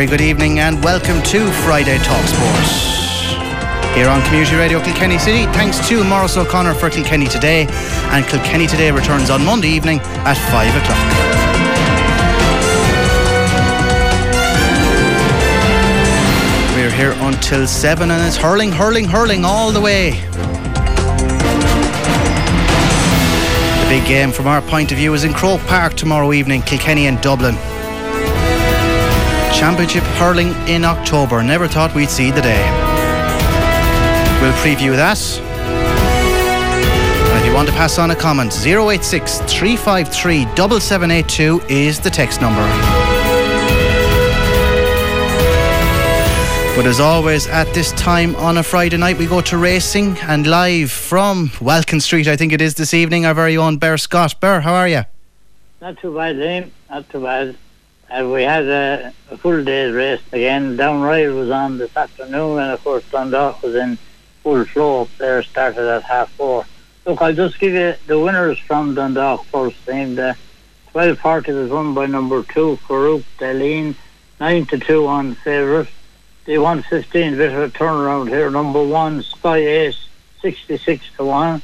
Very good evening and welcome to Friday Talk Sports. Here on Community Radio Kilkenny City, thanks to Morris O'Connor for Kilkenny Today, and Kilkenny Today returns on Monday evening at 5 o'clock. We're here until 7 and it's hurling, hurling, hurling all the way. The big game from our point of view is in Croke Park tomorrow evening, Kilkenny and Dublin. Championship hurling in October. Never thought we'd see the day. We'll preview that. And if you want to pass on a comment, 086 353 7782 is the text number. But as always, at this time on a Friday night, we go to racing and live from Welkin Street, I think it is this evening, our very own Ber Scott. Ber, how are you? Not too bad, Liam. Not too bad. And we had a, a full day's race again. Down Downright was on this afternoon, and of course Dundalk was in full flow up there. Started at half four. Look, I'll just give you the winners from Dundalk first. Named uh, twelve party was won by number two Farouk Deline, nine to two on favourite. The one fifteen bit of a turnaround here. Number one Sky Ace, sixty six to one.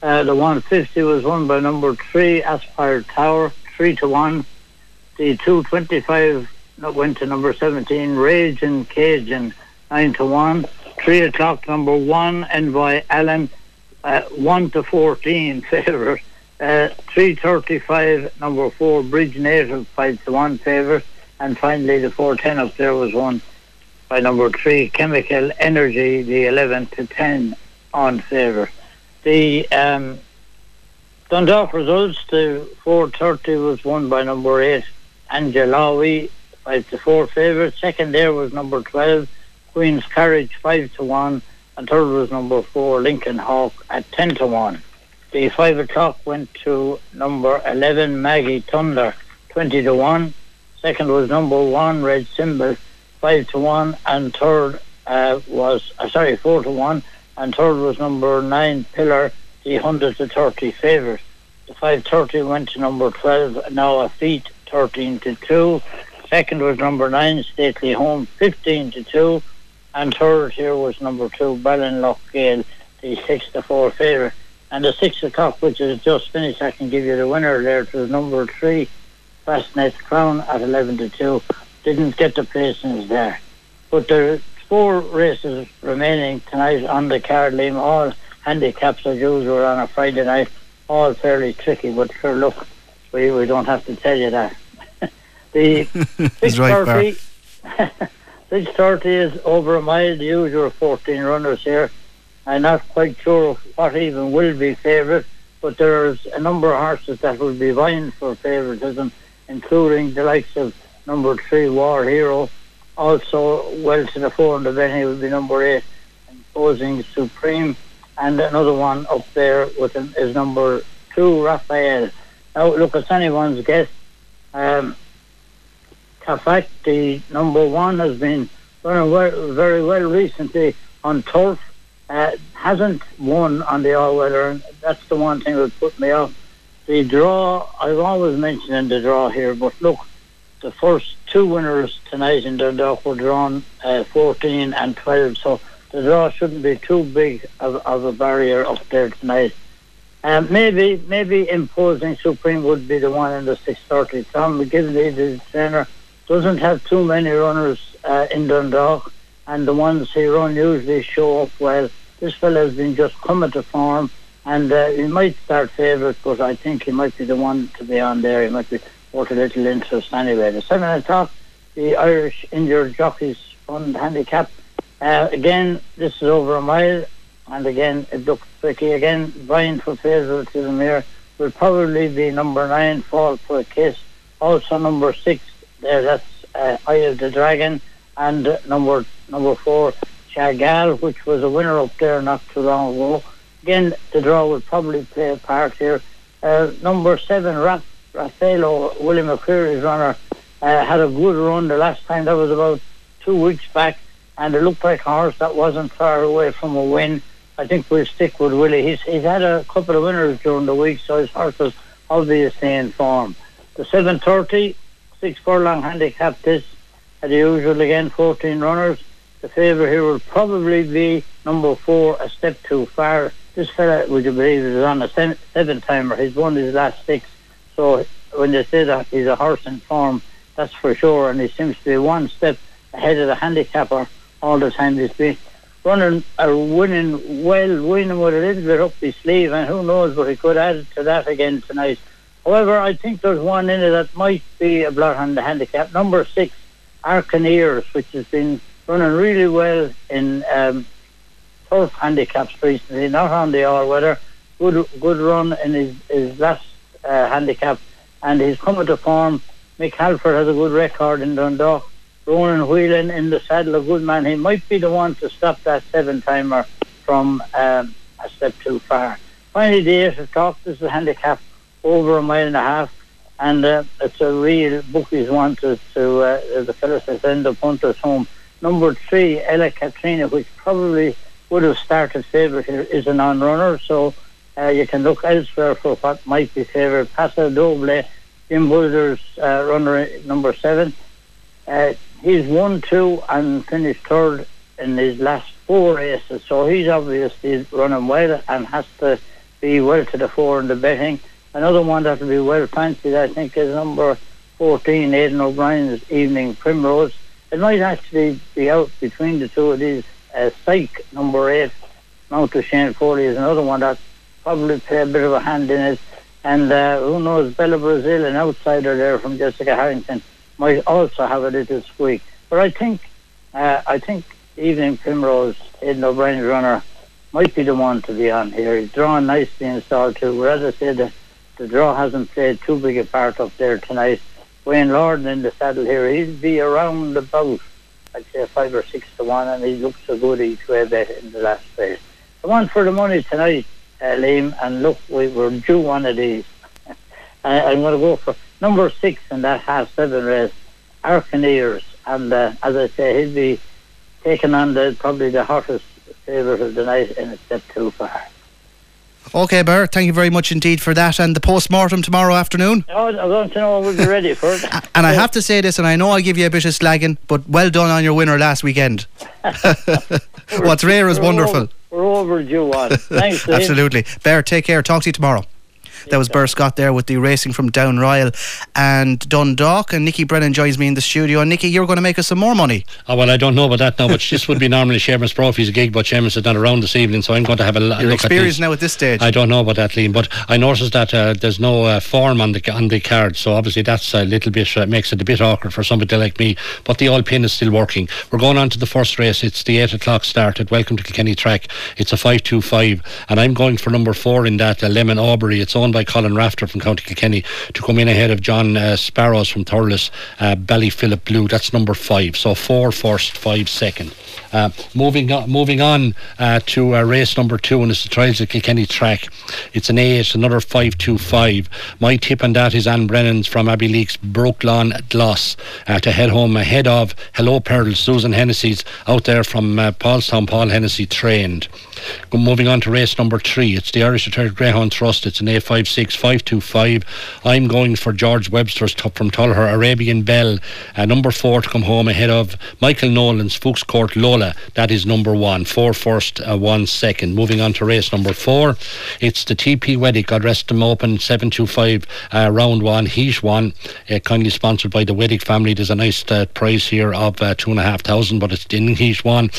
Uh, the one fifty was won by number three Aspire Tower, three to one. The 225 went to number 17, Rage and Cajun, 9 to 1. 3 o'clock, number 1, Envoy Allen, uh, 1 to 14, favourite. Uh, 335, number 4, Bridge Native, 5 to 1, favourite. And finally, the 410 up there was won by number 3, Chemical Energy, the 11 to 10 on favour. The um, Dundalk results, the 430 was won by number 8, Angelawi, 5 to 4 favourite. Second there was number 12, Queen's Carriage, 5 to 1. And third was number 4, Lincoln Hawk, at 10 to 1. The 5 o'clock went to number 11, Maggie Thunder, 20 to 1. Second was number 1, Red Symbol, 5 to 1. And third uh, was, uh, sorry, 4 to 1. And third was number 9, Pillar, the 100 to 30 favourite. The 530 went to number 12, now a feet 13 to 2. Second was number 9, Stately Home, 15 to 2. And third here was number 2, Ballinlough Gale, the 6 to 4 favourite. And the 6 o'clock, which is just finished, I can give you the winner there. It was number 3, Fastnet Crown at 11 to 2. Didn't get the placings there. But there's four races remaining tonight on the card, Liam. All handicaps as usual on a Friday night. All fairly tricky, but sure, look, we, we don't have to tell you that. the six thirty, six thirty is over a mile. The usual fourteen runners here. I'm not quite sure what even will be favourite, but there's a number of horses that will be vying for favouritism, including the likes of number three War Hero. Also, well to the fore in the Benny will be number eight, imposing Supreme, and another one up there with him is number two Raphael. Now, look, it's anyone's guess. Um, fact, the number one has been running very well recently on turf. Uh, hasn't won on the all weather, and that's the one thing that put me off. The draw, I've always mentioned the draw here, but look, the first two winners tonight in Dundalk were drawn uh, 14 and 12, so the draw shouldn't be too big of, of a barrier up there tonight. Um, maybe maybe imposing Supreme would be the one in the 630. Tom McGivney, the trainer, doesn't have too many runners uh, in Dundalk, and the ones he run usually show up well. This fella's been just coming to form, and uh, he might start favourite, but I think he might be the one to be on there. He might be worth a little interest anyway. The 7 o'clock, the Irish Injured Jockeys Fund Handicap. Uh, again, this is over a mile and again it looks tricky. Again, Brian for favouritism here will probably be number nine, Fall for a Kiss. Also number six, there that's uh, Eye of the Dragon, and uh, number number four, Chagall, which was a winner up there not too long ago. Again, the draw will probably play a part here. Uh, number seven, Ra- Raffaello, William McCreery's runner, uh, had a good run the last time. That was about two weeks back, and it looked like a horse that wasn't far away from a win. I think we'll stick with Willie. He's, he's had a couple of winners during the week, so his horse was obviously in form. The 730, six furlong handicap this, as usual again, 14 runners. The favourite here will probably be number four, a step too far. This fella, would you believe, is on a seven, seven timer. He's won his last six. So when they say that he's a horse in form, that's for sure. And he seems to be one step ahead of the handicapper all the time. He's been running or winning well, winning with a little bit up his sleeve, and who knows, but he could add to that again tonight. However, I think there's one in it that might be a blot on the handicap. Number six, Arcaneers, which has been running really well in um, tough handicaps recently, not on the all weather. Good, good run in his, his last uh, handicap, and he's coming to form. Mick Halford has a good record in Dundalk. Ronan Whelan in the saddle, of good man. He might be the one to stop that seven timer from um, a step too far. Finally, the eight o'clock. Is a handicap over a mile and a half, and uh, it's a real bookies one to, to uh, the fellas that send the punters home. Number three, Ella Katrina, which probably would have started favourite here, is a non-runner, so uh, you can look elsewhere for what might be favourite. Paso Doble, Jim Bolger's uh, runner number seven. He's won two and finished third in his last four races, so he's obviously running well and has to be well to the fore in the betting. Another one that will be well fancied, I think, is number 14, Aidan O'Brien's Evening Primrose. It might actually be out between the two of these. Uh, number 8, Mount of Shane Foley is another one that probably play a bit of a hand in it. And uh, who knows, Bella Brazil, an outsider there from Jessica Harrington, might also have a little squeak. But I think, uh, I think Evening Primrose, Aidan O'Brien's runner, might be the one to be on here. He's drawn nicely in too. as I said, the, the draw hasn't played too big a part up there tonight. Wayne Lordan in the saddle here, he'll be around about, I'd say five or six to one, and he looks so good each way bet in the last race. The one for the money tonight, uh, Liam, and look, we were due one of these. I, I'm going to go for number six in that half seven race, Arcaneers, and uh, as I say, he'll be taking on the probably the hottest favourite of the night in a step too far. Okay, Ber, thank you very much indeed for that. And the post mortem tomorrow afternoon? Oh, I want to know we'll be ready for it. and I have to say this, and I know I'll give you a bit of slagging, but well done on your winner last weekend. What's rare is wonderful. Over, we're overdue on. Thanks. Absolutely. Bear, take care. Talk to you tomorrow. That was Ber Scott there with the racing from Down Royal and Dundalk. And Nickey Brennan joins me in the studio. And Nickey, you're going to make us some more money. Oh, well, I don't know about that now, but this would be normally Sherman's Profi's gig, but Sherman's is not around this evening, so I'm going to have a Your look experience at now at this stage. I don't know about that, Liam, but I noticed that uh, there's no uh, form on the on the card, so obviously that's a little bit uh, makes it a bit awkward for somebody like me. But the oil pin is still working. We're going on to the first race. It's the eight o'clock start at Welcome to Kilkenny Track. It's a five-two-five, and I'm going for number four in that uh, Lemon Aubrey. It's owned by Colin Rafter from County Kilkenny to come in ahead of John uh, Sparrows from Thurles, uh, Ballyphilip Blue. That's number five. So four first, five second. Uh, moving on, moving on uh, to uh, race number two, and it's the Trials at Kilkenny track. It's an eight, another five two five. My tip on that is Anne Brennan's from Abbeyleix Brooklawn Gloss uh, to head home ahead of Hello Pearls, Susan Hennessy's out there from uh, Paulstown. Paul Hennessy trained. Moving on to race number three, it's the Irish Retired Greyhound Trust. It's an A56 525. I'm going for George Webster's top from Tullher, Arabian Bell, uh, number four to come home ahead of Michael Nolan's Fuchs Court That is number one. Four first, uh, one second. Moving on to race number four, it's the TP Weddick. God rest them open. 725 uh, round one, heat one. Uh, kindly sponsored by the Weddick family. There's a nice uh, prize here of uh, two and a half thousand, but it's in heat one.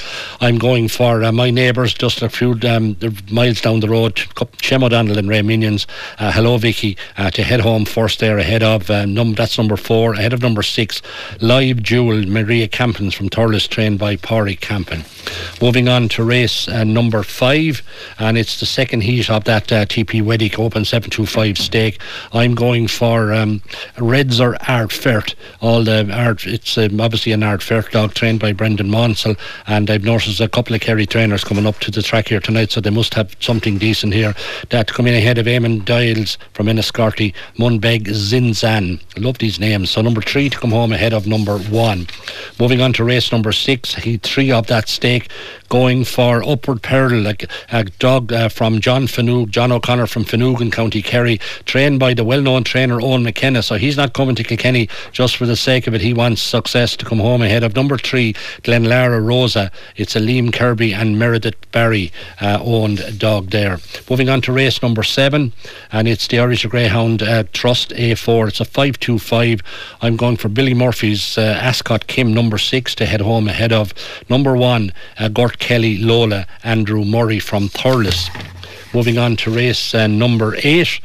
I'm going for uh, my neighbours, just a few um, miles down the road. Shem O'Donnell and Ray Minions. Hello, Vicky. To head home first there ahead of num- that's number four, ahead of number six, Live Jewel Maria Campins from Thurles, trained by Pori Campen. Moving on to race uh, number five, and it's the second heat of that uh, TP Weddick Open 725 stake. I'm going for um, Reds or Ardfert. All the art, it's um, obviously an Ardfert dog trained by Brendan Monsell, and I've noticed a couple of Kerry trainers coming up to the track here tonight, so they must have something decent here. That coming ahead of Eamon Dials from Enniscorthy, Munbeg Zinzan. Love these names. So number three to come home ahead of number one. Moving on to race number six, he three of that stake going for Upward Peril, like a dog uh, from John Fanoog, John O'Connor from Finoogan, County Kerry, trained by the well-known trainer Owen McKenna. So he's not coming to Kilkenny just for the sake of it. He wants success to come home ahead of number three, Glenlara Rosa. It's a Liam Kirby and Meredith Barry uh, owned dog there. Moving on to race number seven, and it's the Irish Greyhound uh, Trust A4. It's a 525. I'm going for Billy Murphy's uh, Ascot Kim number six to head home ahead of number one, uh, Gort Kelly Lola Andrew Murray from Thurles. Moving on to race uh, number eight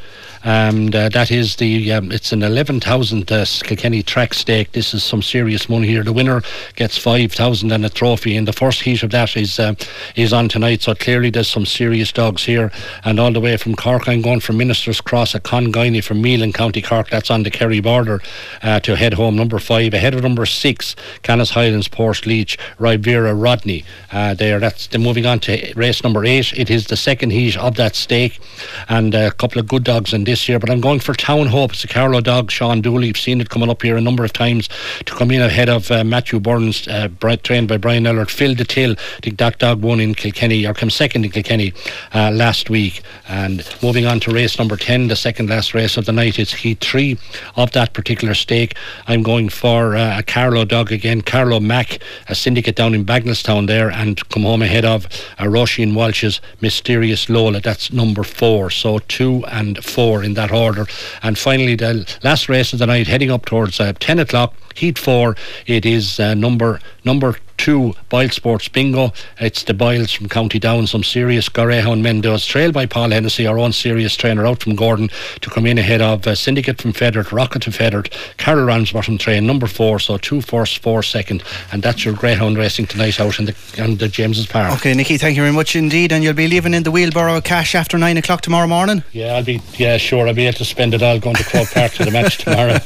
and uh, that is the um, it's an 11,000 uh, Kilkenny track stake. This is some serious money here. The winner gets 5,000 and a trophy. And the first heat of that is uh, is on tonight. So clearly there's some serious dogs here. And all the way from Cork, I'm going from Ministers Cross at Conguiney from Mealing, County Cork. That's on the Kerry border uh, to head home. Number five ahead of number six, Canis Highlands, Portlaoise, Ribera Rodney. Uh, there, that's the moving on to race number eight. It is the second heat of that stake, and a couple of good dogs in this this year, but I'm going for Town Hope. It's a Carlow dog, Sean Dooley. You've seen it coming up here a number of times to come in ahead of uh, Matthew Burns, uh, trained by Brian Ellard. Phil Till. I think that dog won in Kilkenny, or came second in Kilkenny uh, last week. And moving on to race number 10, the second last race of the night, it's Heat 3 of that particular stake. I'm going for uh, a Carlow dog again, Carlow Mack, a syndicate down in Bagenalstown there, and come home ahead of uh, Roisin Walsh's Mysterious Lola. That's number four. So two and four in that order. And finally, the last race of the night, heading up towards uh, 10 o'clock, Heat 4, it is uh, number number two Boyle Sports Bingo. It's the Boyles from County Down, some serious Greyhound Mendoz, trailed by Paul Hennessy, our own serious trainer out from Gowran, to come in ahead of uh, Syndicate from Fethard, Rocket to Fethard, Carol Ramsbottom train, number four, so two first, four second, and that's your Greyhound racing tonight out in the, in the James's Park. Okay, Nickey, thank you very much indeed, and you'll be leaving in the wheelbarrow cash after nine o'clock tomorrow morning? Yeah, I'll be, yeah, sure, I'll be able to spend it all going to Croke Park to the match tomorrow.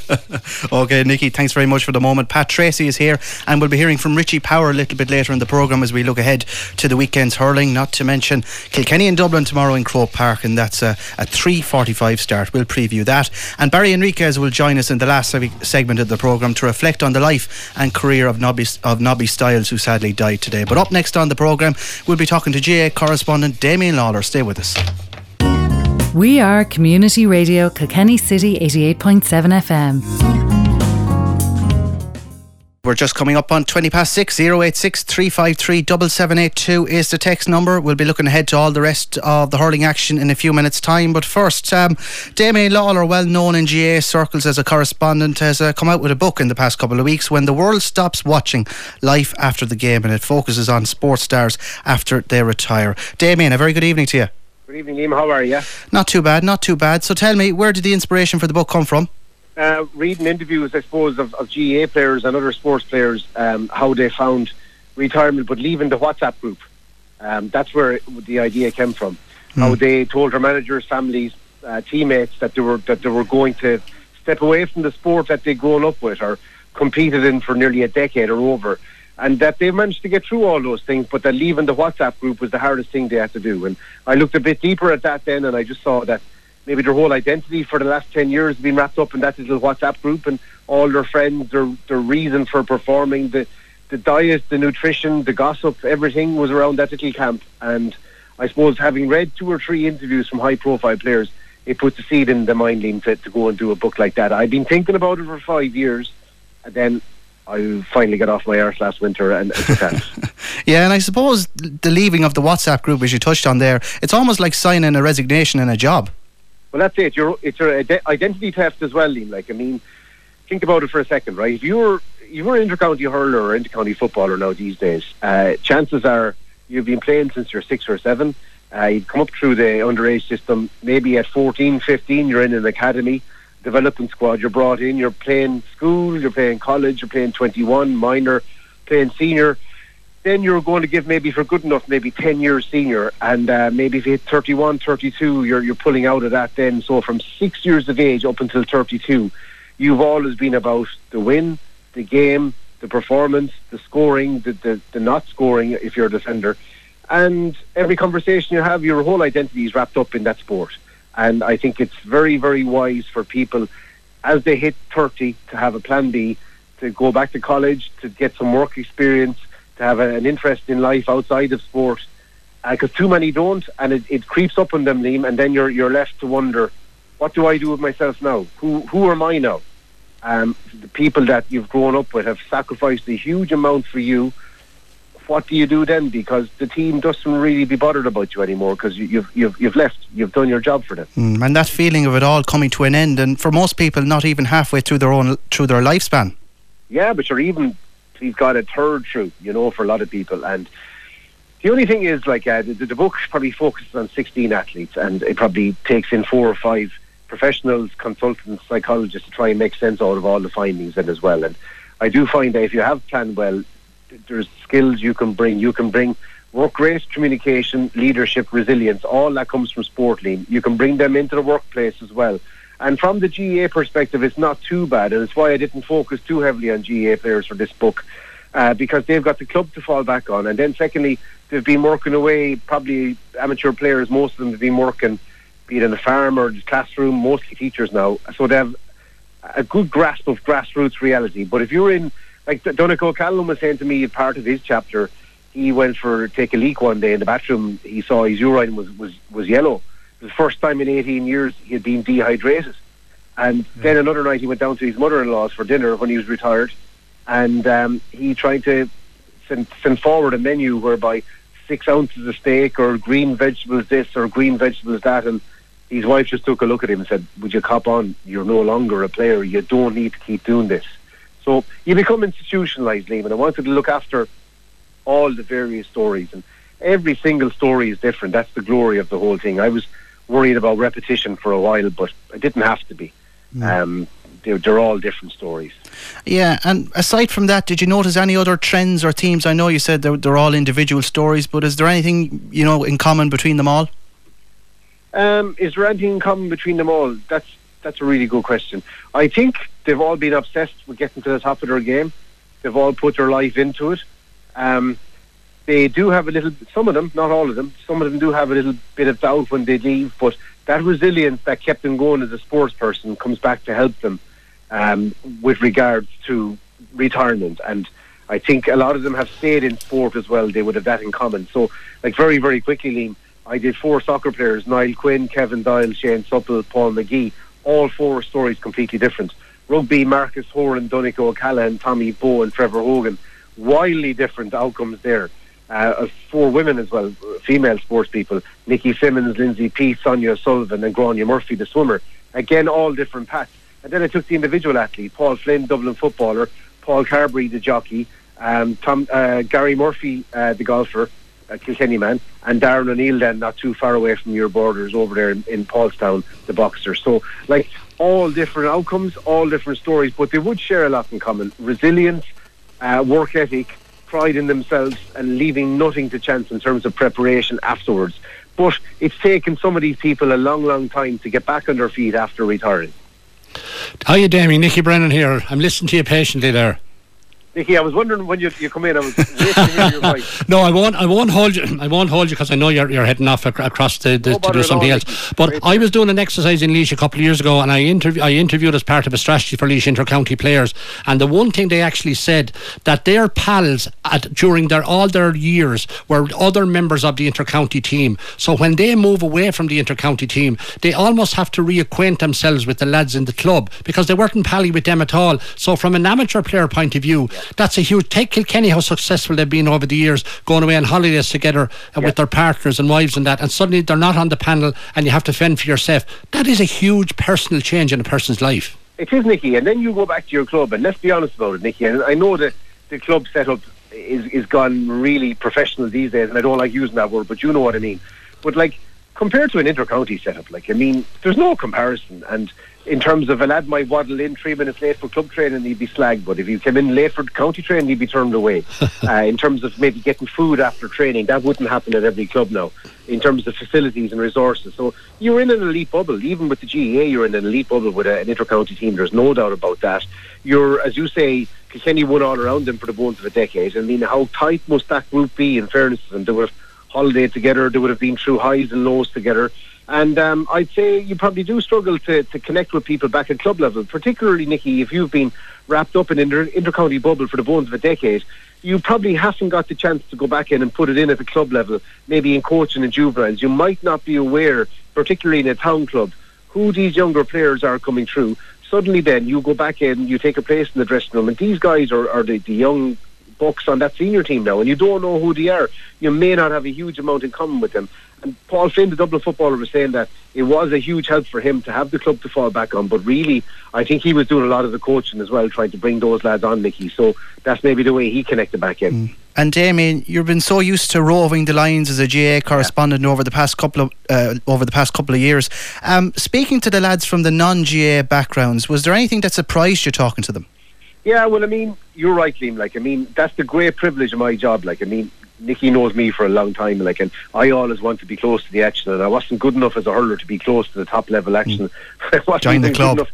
okay, Nickey, thanks very much for the moment. Pat Treacy is here, and we'll be hearing from Richie Power a little bit later in the programme as we look ahead to the weekend's hurling. Not to mention Kilkenny and Dublin tomorrow in Croke Park, and that's a, a 3:45 start. We'll preview that. And Barrie Henriques will join us in the last segment of the programme to reflect on the life and career of Nobby, of Nobby Stiles, who sadly died today. But up next on the programme, we'll be talking to GAA correspondent Damian Lawlor. Stay with us. We are Community Radio Kilkenny City 88.7 FM. We're just coming up on 20 past 6. 086 353 7782 is the text number. We'll be looking ahead to all the rest of the hurling action in a few minutes' time. But first, um, Damian Lawlor, well known in GAA circles as a correspondent, has uh, come out with a book in the past couple of weeks when the world stops watching life after the game and it focuses on sports stars after they retire. Damian, a very good evening to you. Good evening, Liam. How are you? Not too bad, not too bad. So tell me, where did the inspiration for the book come from? Uh, reading interviews, I suppose, of, of GAA players and other sports players, um, how they found retirement, but leaving the WhatsApp group. Um, that's where the idea came from. Mm. How they told their managers, families, uh, teammates that they were that they were going to step away from the sport that they'd grown up with or competed in for nearly a decade or over, and that they managed to get through all those things, but that leaving the WhatsApp group was the hardest thing they had to do. And I looked a bit deeper at that then, and I just saw that maybe their whole identity for the last 10 years has been wrapped up in that little WhatsApp group and all their friends, their, their reason for performing, the, the diet, the nutrition, the gossip, everything was around that little camp. And I suppose having read two or three interviews from high profile players, it puts a seed in the mind to, to go and do a book like that. I've been thinking about it for five years and then I finally got off my arse last winter and yeah, and I suppose the leaving of the WhatsApp group, as you touched on there, it's almost like signing a resignation in a job. Well, that's it. Your it's your identity theft as well, Liam. Like, I mean, think about it for a second, right? If you're you're an intercounty hurler or intercounty footballer now these days, uh, chances are you've been playing since you're six or seven. Uh, you'd come up through the underage system. Maybe at 14, 15, you're in an academy, development squad. You're brought in. You're playing school. You're playing college. You're playing 21 minor, playing senior. Then you're going to give maybe for good enough, maybe 10 years senior, and uh, maybe if you hit 31, 32, you're you're pulling out of that. Then so from six years of age up until 32, you've always been about the win, the game, the performance, the scoring, the, the, the not scoring if you're a defender. And every conversation you have, your whole identity is wrapped up in that sport. And I think it's very, very wise for people as they hit 30 to have a plan B, to go back to college, to get some work experience, to have a, an interest in life outside of sport. Because uh, too many don't, and it, it creeps up on them, Liam, and then you're you're left to wonder, what do I do with myself now? Who who am I now? Um, the people that you've grown up with have sacrificed a huge amount for you. What do you do then? Because the team doesn't really be bothered about you anymore because you, you've you've you've left. You've done your job for them. Mm, and that feeling of it all coming to an end, and for most people, not even halfway through their own through their lifespan. Yeah, but you're even he's got a third through, you know, for a lot of people. And the only thing is, like, uh, the, the book probably focuses on 16 athletes, and it probably takes in four or five professionals, consultants, psychologists to try and make sense out of all the findings in as well. And I do find that if you have planned well, there's skills you can bring. You can bring work rate, communication, leadership, resilience, all that comes from sport lean. You can bring them into the workplace as well. And from the GAA perspective, it's not too bad. And it's why I didn't focus too heavily on GAA players for this book, uh, because they've got the club to fall back on. And then secondly, they've been working away, probably amateur players, most of them have been working be it in the farm or the classroom, mostly teachers now. So they have a good grasp of grassroots reality. But if you're in, like Donncha O'Callaghan was saying to me, part of his chapter, he went for take a leak one day in the bathroom. He saw his urine was was was yellow. The first time in 18 years he had been dehydrated. And then another night he went down to his mother-in-law's for dinner when he was retired, and um, he tried to send, send forward a menu whereby six ounces of steak or green vegetables this or green vegetables that, and his wife just took a look at him and said, "Would you cop on? You're no longer a player. You don't need to keep doing this." So you become institutionalized, Liam, and I wanted to look after all the various stories, and every single story is different. That's the glory of the whole thing. I was worried about repetition for a while, but it didn't have to be. Mm. Um, they're, they're, all different stories. Yeah, and aside from that, did you notice any other trends or themes? I know you said they're, they're all individual stories, but is there anything you know in common between them all? Um, is there anything in common between them all? That's that's a really good question. I think they've all been obsessed with getting to the top of their game. They've all put their life into it. Um, they do have a little. Some of them, not all of them. Some of them do have a little bit of doubt when they leave, but that resilience that kept them going as a sports person comes back to help them um, with regards to retirement. And I think a lot of them have stayed in sport as well. They would have that in common. So, like very, very quickly, Liam, I did four soccer players: Niall Quinn, Kevin Doyle, Shane Supple, Paul McGee. All four stories completely different. Rugby: Marcus Horan, Donncha O'Callaghan, Tommy Bowe, and Trevor Hogan. Wildly different outcomes there. Uh, four women as well, female sports people: Nikki Symmons, Lindsay P, Sonia Sullivan, and Gráinne Murphy, the swimmer. Again, all different paths. And then I took the individual athlete: Paul Flynn, Dublin footballer; Paul Carberry, the jockey; um, Tom, uh, Gary Murphy, uh, the golfer; uh, Kilkenny man, and Darren O'Neill then not too far away from your borders over there in, in Paulstown, the boxer. So like all different outcomes, all different stories, but they would share a lot in common: resilience, uh, work ethic, pride in themselves, and leaving nothing to chance in terms of preparation afterwards. But it's taken some of these people a long, long time to get back on their feet after retiring. Hiya, Damian. Nickey Brennan here. I'm listening to you patiently there. Nickey, I was wondering when you you come in. I was waiting to hear your voice. No, I won't. I won't hold you. I won't hold you because I know you're you're heading off ac- across the, the no to do something else. But Great. I was doing an exercise in Laois a couple of years ago, and I interview I interviewed as part of a strategy for Laois inter-county players. And the one thing they actually said that their pals at during their all their years were other members of the inter-county team. So when they move away from the inter-county team, they almost have to reacquaint themselves with the lads in the club because they weren't pally with them at all. So from an amateur player point of view, that's a huge. Take Kilkenny, how successful they've been over the years, going away on holidays together uh, yeah. with their partners and wives and that, and suddenly they're not on the panel, and you have to fend for yourself. That is a huge personal change in a person's life. It is, Nickey, and then you go back to your club, and let's be honest about it, Nickey. And I know that the club setup is is gone really professional these days, and I don't like using that word, but you know what I mean. But like compared to an inter-county setup, like I mean, there's no comparison. And in terms of a lad might waddle in three minutes late for club training, he'd be slagged. But if you came in late for county training, he'd be turned away. uh, in terms of maybe getting food after training, that wouldn't happen at every club now. In terms of facilities and resources, so you're in an elite bubble. Even with the GAA, you're in an elite bubble with a, an inter-county team. There's no doubt about that. You're, as you say, Kilkenny won all around them for the bones of a decade. I mean, how tight must that group be? In fairness to them, they would have holidayed together. They would have been through highs and lows together. And um, I'd say you probably do struggle to, to connect with people back at club level, particularly, Nickey, if you've been wrapped up in an inter- inter-county bubble for the bones of a decade. You probably haven't got the chance to go back in and put it in at the club level, maybe in coaching and juveniles. You might not be aware, particularly in a town club, who these younger players are coming through. Suddenly, then you go back in, you take a place in the dressing room, and these guys are, are the, the young bucks on that senior team now, and you don't know who they are. You may not have a huge amount in common with them. And Paul Flynn, the Dublin footballer, was saying that it was a huge help for him to have the club to fall back on. But really, I think he was doing a lot of the coaching as well, trying to bring those lads on, Nickey. So that's maybe the way he connected back in. Mm. And Damian, you've been so used to roving the lines as a GAA correspondent yeah. over the past couple of uh, over the past couple of years. Um, speaking to the lads from the non-GAA backgrounds, was there anything that surprised you talking to them? Yeah, well, I mean, you're right, Liam. Like, I mean, that's the great privilege of my job. Like, I mean, Nickey knows me for a long time, like, and I always want to be close to the action, and I wasn't good enough as a hurler to be close to the top level action. Mm. Join the club.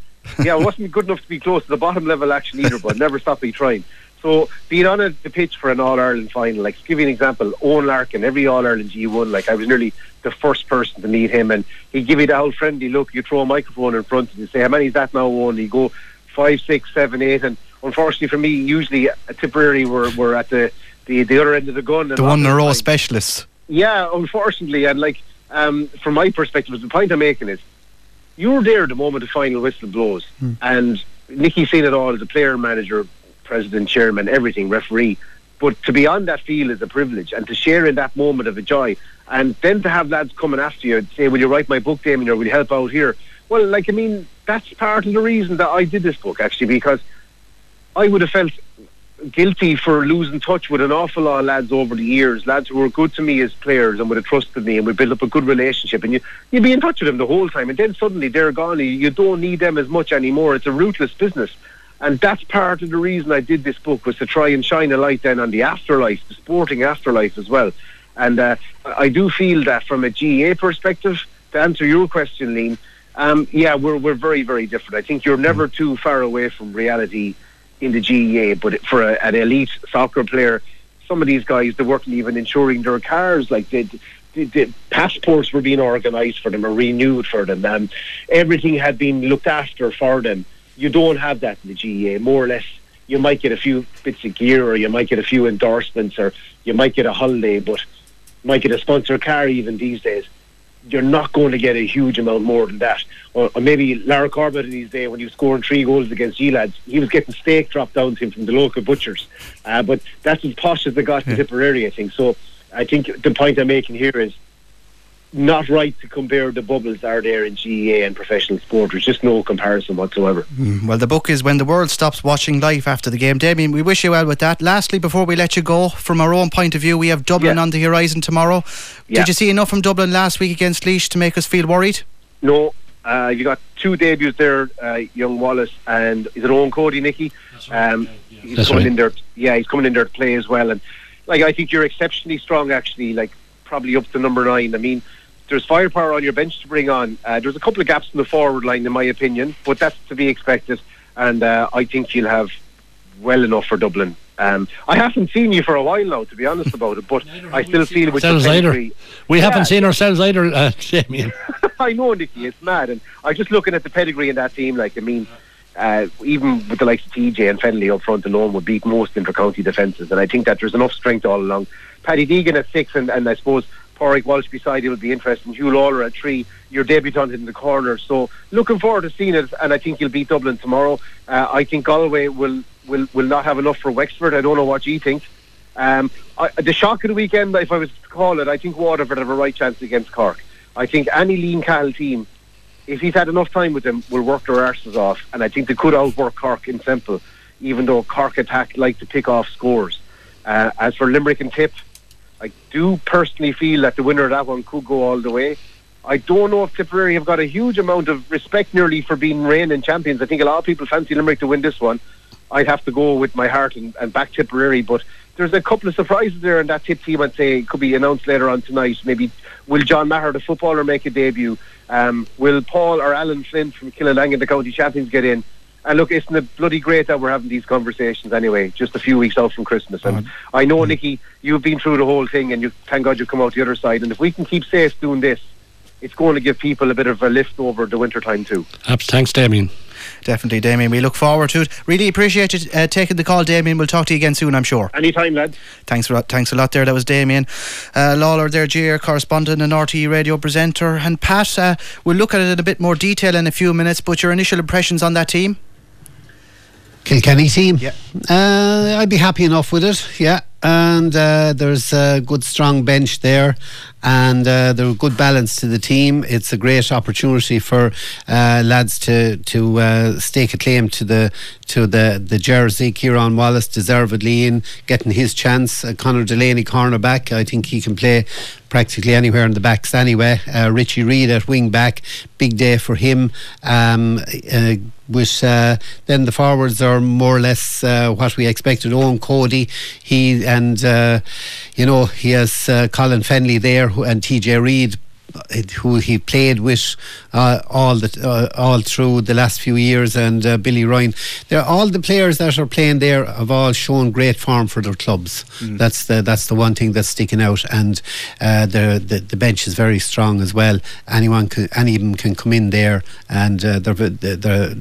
yeah, I wasn't good enough to be close to the bottom level action either, but never stopped me trying. So being on a, the pitch for an All Ireland final, like to give you an example, Eoin Larkin, every All Ireland G1, like I was nearly the first person to meet him, and he'd give you the old friendly look. You throw a microphone in front and you say, "How many is that now?" Eoin, you go five, six, seven, eight, and unfortunately for me, usually Tipperary we're, we're at the, the, the other end of the gun. The one in a row specialists. Yeah, unfortunately, and like um, from my perspective, the point I'm making is you're there the moment the final whistle blows, hmm. and Nickey's seen it all as a player, manager, president, chairman, everything, referee. But to be on that field is a privilege, and to share in that moment of a joy, and then to have lads coming after you and say, "Will you write my book, Damian, or will you help out here?" Well, like I mean, that's part of the reason that I did this book actually, because I would have felt guilty for losing touch with an awful lot of lads over the years, lads who were good to me as players and would have trusted me and we built up a good relationship and you you'd be in touch with them the whole time and then suddenly they're gone you don't need them as much anymore. It's a ruthless business. And that's part of the reason I did this book was to try and shine a light then on the afterlife, the sporting afterlife as well. And uh, I do feel that from a GAA perspective, to answer your question, Liam, um, yeah, we're we're very very different. I think you're never too far away from reality in the GAA, but for a, an elite soccer player, some of these guys they weren't even insuring their cars. Like the, passports were being organised for them or renewed for them, and everything had been looked after for them. You don't have that in the GAA, more or less. You might get a few bits of gear, or you might get a few endorsements, or you might get a holiday, but might get a sponsored car even these days you're not going to get a huge amount more than that. Or, or maybe Lar Corbett in his day when he was scoring three goals against G-Lads, he was getting steak dropped down to him from the local butchers. Uh, but that's as posh as they got in Tipperary, I think. So I think the point I'm making here is not right to compare the bubbles are there in GAA and professional sport. There's just no comparison whatsoever. Mm, well, the book is When the World Stops Watching Life After the Game. Damian, we wish you well with that. Lastly, before we let you go, from our own point of view, we have Dublin yeah. on the horizon tomorrow. Yeah. Did you see enough from Dublin last week against Laois to make us feel worried? No. Uh, you got two debuts there, uh, young Wallace and is it Eoin Cody, Nickey? Right. Um, yeah. He's That's coming right. in there. Yeah, he's coming in there to play as well. And like I think you're exceptionally strong, actually. Like probably up to number nine. I mean, there's firepower on your bench to bring on. Uh, there's a couple of gaps in the forward line, in my opinion, but that's to be expected. And uh, I think you'll have well enough for Dublin. Um, I haven't seen you for a while now, to be honest about it, but I still feel with ourselves either. We yeah. haven't seen ourselves either, uh, Damian. I know, Nickey, it's mad, and I'm just looking at the pedigree in that team. Like, I mean, uh, even with the likes of TJ and Fennelly up front alone, would beat most inter-county defences, and I think that there's enough strength all along. Paddy Deegan at six, and, and I suppose Pádraig Walsh beside him would be interesting. Huw Lawlor at three, your debutant in the corner. So looking forward to seeing it, and I think you'll beat Dublin tomorrow. Uh, I think Galway will, will will not have enough for Wexford. I don't know what you think. Um, I, the shock of the weekend, if I was to call it, I think Waterford have a right chance against Cork. I think any Liam Cahill team, if he's had enough time with them, will work their arses off, and I think they could outwork Cork in simple, even though Cork attack like to pick off scores. Uh, as for Limerick and Tip, I do personally feel that the winner of that one could go all the way. I don't know if Tipperary have got a huge amount of respect nearly for being reigning champions. I think a lot of people fancy Limerick to win this one. I'd have to go with my heart and, and back Tipperary, but there's a couple of surprises there in that tip team. I'd say could be announced later on tonight. Maybe will John Maher, the footballer, make a debut? Um, will Paul or Alan Flynn from Kiladangan, the county champions, get in? And look, isn't it bloody great that we're having these conversations anyway, just a few weeks out from Christmas. And. I know. Nickey, you've been through the whole thing, and you thank God you've come out the other side. And if we can keep safe doing this, it's going to give people a bit of a lift over the winter time too. Thanks, Damian. Definitely, Damian. We look forward to it. Really appreciate you uh, taking the call, Damian. We'll talk to you again soon, I'm sure. Anytime, lad. Thanks a lot. Thanks a lot. There, that was Damian uh, Lawlor, there, GR correspondent and RTE radio presenter, and Pat. Uh, we'll look at it in a bit more detail in a few minutes. But your initial impressions on that team? Kilkenny team. Yeah. Uh, I'd be happy enough with it. Yeah. And uh, there's a good strong bench there, and uh, there's a good balance to the team. It's a great opportunity for uh, lads to to uh, stake a claim to the to the the jersey. Kieran Wallace deservedly in getting his chance. Uh, Conor Delaney cornerback. I think he can play practically anywhere in the backs anyway. Uh, Richie Reid at wing back, big day for him. Um, uh, uh, then the forwards are more or less uh, what we expected. Eoin Cody, he and uh, you know he has uh, Colin Fennelly there and TJ Reid who he played with uh, all the uh, all through the last few years, and uh, Billy Ryan. They're all the players that are playing there have all shown great form for their clubs. Mm. That's the that's the one thing that's sticking out, and uh, the, the, the bench is very strong as well. Anyone can any of them can come in there, and uh, they're, they're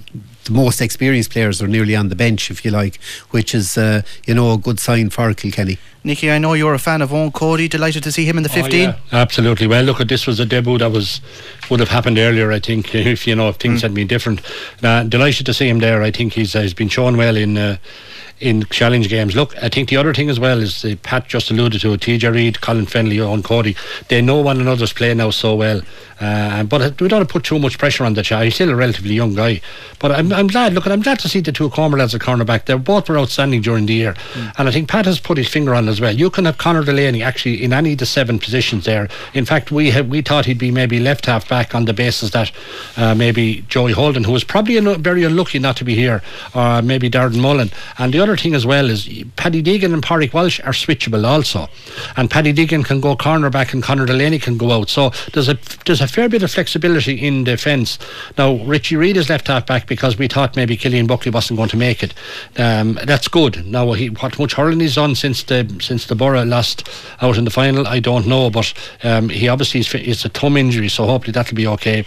the most experienced players are nearly on the bench, if you like, which is uh, you know a good sign for Kilkenny. Nickey, I know you're a fan of Eoin Cody. Delighted to see him in the 15. Oh, yeah, absolutely. Well, look, this was a debut that was would have happened earlier. I think if you know if things mm. had been different. Uh, delighted to see him there. I think he's uh, he's been shown well in. Uh, in challenge games. Look, I think the other thing as well is uh, Pat just alluded to it. TJ Reid, Colin Fennelly, Eoin Cody. They know one another's play now so well. Uh, but we don't want to put too much pressure on the child. He's still a relatively young guy. But I'm, I'm glad, look, I'm glad to see the two Cormer lads at cornerback. They both were outstanding during the year. Mm. And I think Pat has put his finger on as well. You can have Connor Delaney actually in any of the seven positions there. In fact, we have, we thought he'd be maybe left half back on the basis that uh, maybe Joey Holden, who was probably un- very unlucky not to be here, or maybe Darren Mullen. And the other thing as well is Paddy Deegan and Pádraig Walsh are switchable also. And Paddy Deegan can go cornerback and Conor Delaney can go out. So there's a, there's a fair bit of flexibility in defence. Now, Richie Reid is left half back because we thought maybe Killian Buckley wasn't going to make it. Um, that's good. Now, he, what much hurling he's done since the since the Borough lost out in the final, I don't know, but um, he obviously is, it's a thumb injury, so hopefully that'll be okay.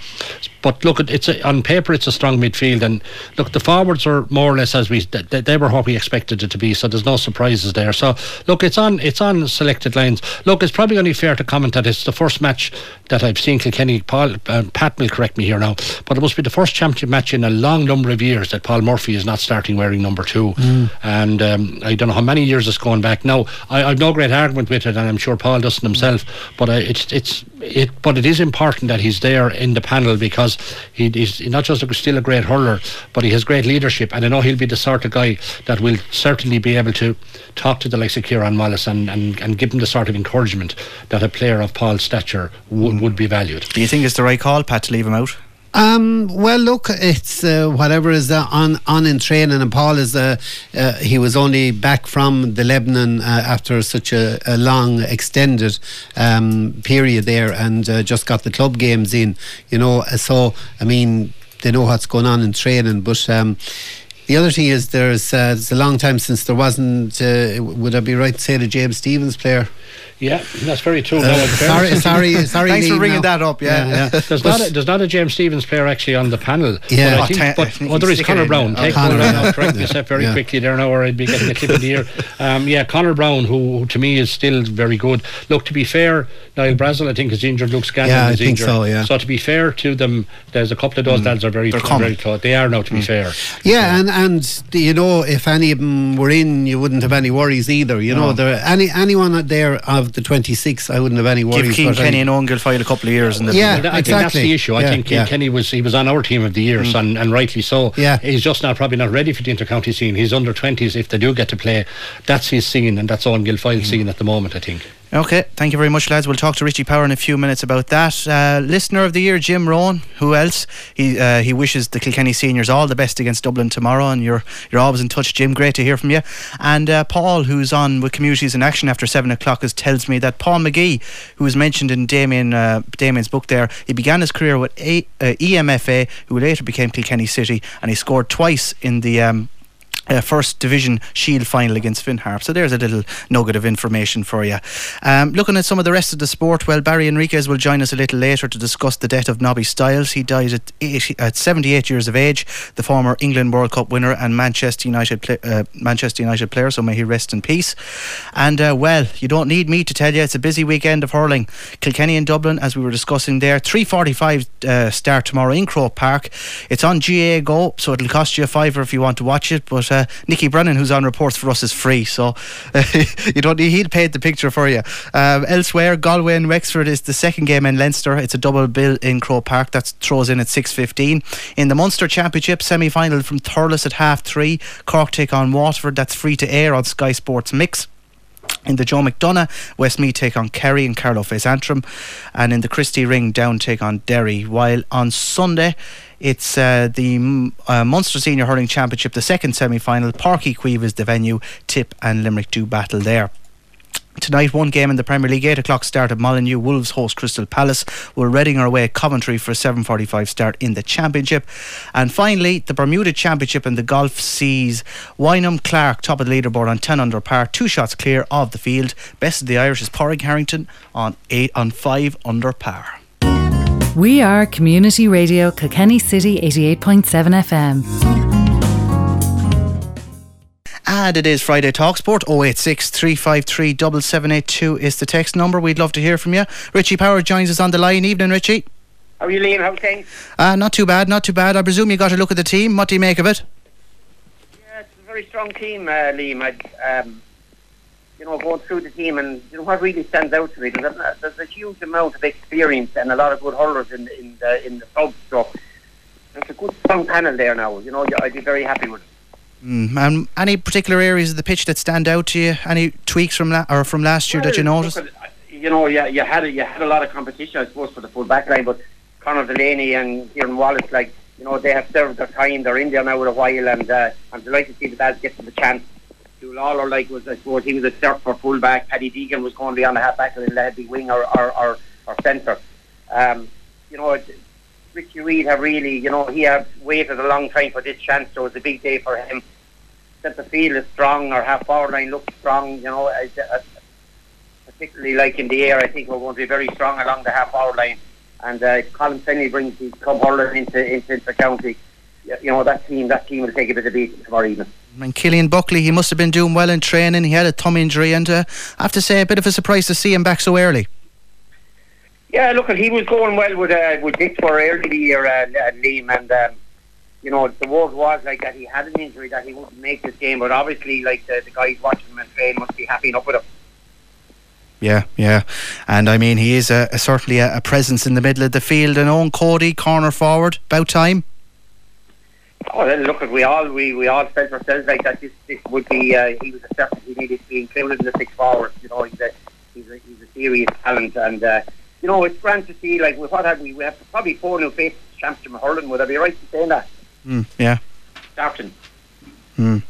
But look, it's a, on paper it's a strong midfield, and look, the forwards are more or less as we they, they were what we expected it to be. So there's no surprises there. So look, it's on it's on selected lines. Look, it's probably only fair to comment that it's the first match that I've seen Kilkenny. Paul uh, Pat will correct me here now, but it must be the first championship match in a long number of years that Paul Murphy is not starting wearing number two. Mm. And um, I don't know how many years it's going back. Now I, I've no great argument with it, and I'm sure Paul doesn't himself. But I, it's it's it, but it is important that he's there in the panel because he, he's not just a, still a great hurler, but he has great leadership, and I know he'll be the sort of guy that will certainly be able to talk to the likes of Kieran Wallace and, and, and give him the sort of encouragement that a player of Paul's stature w- would be valued. Do you think it's the right call, Pat, to leave him out? Um, well, look, it's uh, whatever is uh, on on in training, and Paul is uh, uh he was only back from the Lebanon uh, after such a, a long extended um, period there, and just got the club games in. You know, so I mean, they know what's going on in training, but. Um, the other thing is, there's it's a long time since there wasn't. would I be right to say the James Stephens player? Yeah, that's very true. Uh, sorry, sorry, sorry. Thanks for bringing now. that up. Yeah, yeah, yeah. there's not a, there's not a James Stephens player actually on the panel. Yeah, but, I think, but oh, there is Conor Browne. Take Conor Browne out. Correct yourself very yeah. quickly there now, or I'd be getting a clip of the ear. Um, yeah, Connor Brown, who, who, to me is still very good. Look, to be fair, Niall Brazil, I think is injured. Luke Scanlon yeah, is I injured. So, yeah. so to be fair to them, there's a couple of those mm. lads are very, They're very close. They are now, to mm. be fair. Yeah, and and you know, if any of them were in, you wouldn't have any worries either. You know, there any anyone that there of the 26 I wouldn't have any worries. Give Keane Kenny and Owen Gilfoyle a couple of years. And yeah, well, I exactly. think that's the issue. I yeah, think yeah. Kenny was he was on our team of the years, mm. and, and rightly so. Yeah. he's just not probably not ready for the intercounty scene. He's under twenties. If they do get to play, that's his scene, and that's Owen Gilfoyle's mm. scene at the moment. I think. Okay, thank you very much, lads. We'll talk to Richie Power in a few minutes about that. Uh, listener of the year, Jim Rowan. Who else? He uh, he wishes the Kilkenny seniors all the best against Dublin tomorrow, and you're you're always in touch, Jim. Great to hear from you. And uh, Paul, who's on with Communities in Action after seven o'clock, is, tells me that Paul McGee, who was mentioned in Damian uh, Damian's book, there, he began his career with A, uh, EMFA, who later became Kilkenny City, and he scored twice in the um, uh, first division shield final against Finn Harp. So there's a little nugget of information for you. Um, looking at some of the rest of the sport, well, Barrie Henriques will join us a little later to discuss the death of Nobby Stiles. He died at, 80, at 78 years of age, the former England World Cup winner and Manchester United play, uh, Manchester United player. So may he rest in peace. And uh, well, you don't need me to tell you it's a busy weekend of hurling. Kilkenny and Dublin, as we were discussing there, 3:45 uh, start tomorrow in Croke Park. It's on GAAGO, so it'll cost you a fiver if you want to watch it, but uh, Nickey Brennan, who's on reports for us, is free, so you don't need, he'll paint the picture for you. Um, elsewhere, Galway and Wexford is the second game in Leinster. It's a double bill in Croke Park. That throws in at 6.15. In the Munster Championship semi-final from Thurles at half three, Cork take on Waterford. That's free to air on Sky Sports Mix. In the Joe McDonagh, Westmeath take on Kerry and Carlow face Antrim. And in the Christy Ring, Down take on Derry. While on Sunday, it's uh, the uh, Munster Senior Hurling Championship, the second semi final. Páirc Uí Chaoimh is the venue. Tip and Limerick do battle there. Tonight, one game in the Premier League, 8 o'clock start at Molineux. Wolves host Crystal Palace. We're Reading our away at Coventry for a 7.45 start in the Championship. And finally, the Bermuda Championship in the golf sees Wyndham Clark top of the leaderboard on 10 under par, two shots clear of the field. Best of the Irish is Padraig Harrington on, eight, on 5 under par. We are Community Radio Kilkenny City 88.7 FM. And it is Friday Talk Sport 086 353 7782 is the text number. We'd love to hear from you. Richie Power joins us on the line. Evening, Richie. How are you, Liam? How's things? Uh, not too bad, not too bad. I presume you got a look at the team. What do you make of it? Yeah, it's a very strong team, uh, Liam. I, um, you know, going through the team, and you know what really stands out to me there's a, there's a huge amount of experience and a lot of good hurlers in the, in the in the sub. So there's a good strong panel there now. You know, I'd be very happy with it. Mm, and any particular areas of the pitch that stand out to you? Any tweaks from la- or from last year well, that you noticed? You know, yeah, you had a, you had a lot of competition, I suppose, for the full back line, but Conor Delaney and Kieran Wallace, like you know, they have served their time. They're in there now with a while, and uh, I'm delighted to see the lads get the chance. Joe Lawler, like was I suppose he was a start for full back. Paddy Deegan was going to be on the half back and led the wing or or, or, or centre. Um, you know, Richie Reid have really, you know, he have waited a long time for this chance, so it's a big day for him. Centre field is strong, our half forward line looks strong, you know, uh, particularly like in the air, I think we're going to be very strong along the half forward line. And uh, Colin Fennelly brings the club hurler into, into, into county. You know, that team, that team will take a bit of beating tomorrow evening. And Killian Buckley, he must have been doing well in training. He had a thumb injury, and uh, I have to say, a bit of a surprise to see him back so early. Yeah, look, he was going well with uh, with Dicksboro early the year, uh, Liam, and um, you know the word was like that he had an injury that he wouldn't make this game, but obviously, like the, the guys watching him and train must be happy enough with him. Yeah, yeah, and I mean he is a, a certainly a, a, presence in the middle of the field. And Eoin Cody, corner forward, about time. Oh, then look, at we all we, we all felt ourselves like that. This this would be uh, he was a step he needed to be included in the six forwards. You know, he's a he's a, he's a serious talent and. Uh, you know, it's grand to see, like, what had we? We have probably four new faces championship hurling. Would I be right in saying that? Mm, yeah. Starting. Mm.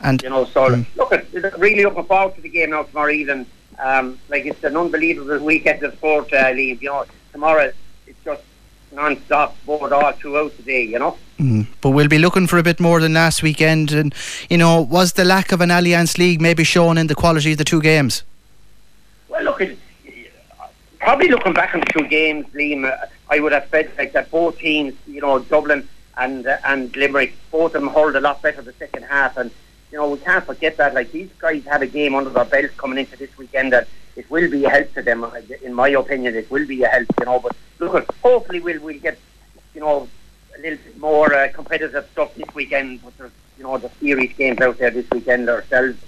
And you know, so mm. look, at, really looking forward to the game now tomorrow evening. Um, like it's an unbelievable weekend of sport, uh, Liam. You know, tomorrow it's just non-stop sport all throughout the day. You know. Mm. But we'll be looking for a bit more than last weekend. And you know, was the lack of an Allianz League maybe shown in the quality of the two games? Well, look, probably looking back on the two games, Liam, uh, I would have said like that both teams, you know, Dublin and uh, and Limerick, both of them hold a lot better the second half, and you know we can't forget that. Like these guys had a game under their belts coming into this weekend, and it will be a help to them. In my opinion, it will be a help, you know. But look, hopefully we'll we'll get, you know, a little bit more uh, competitive stuff this weekend. With the, you know the series games out there this weekend ourselves,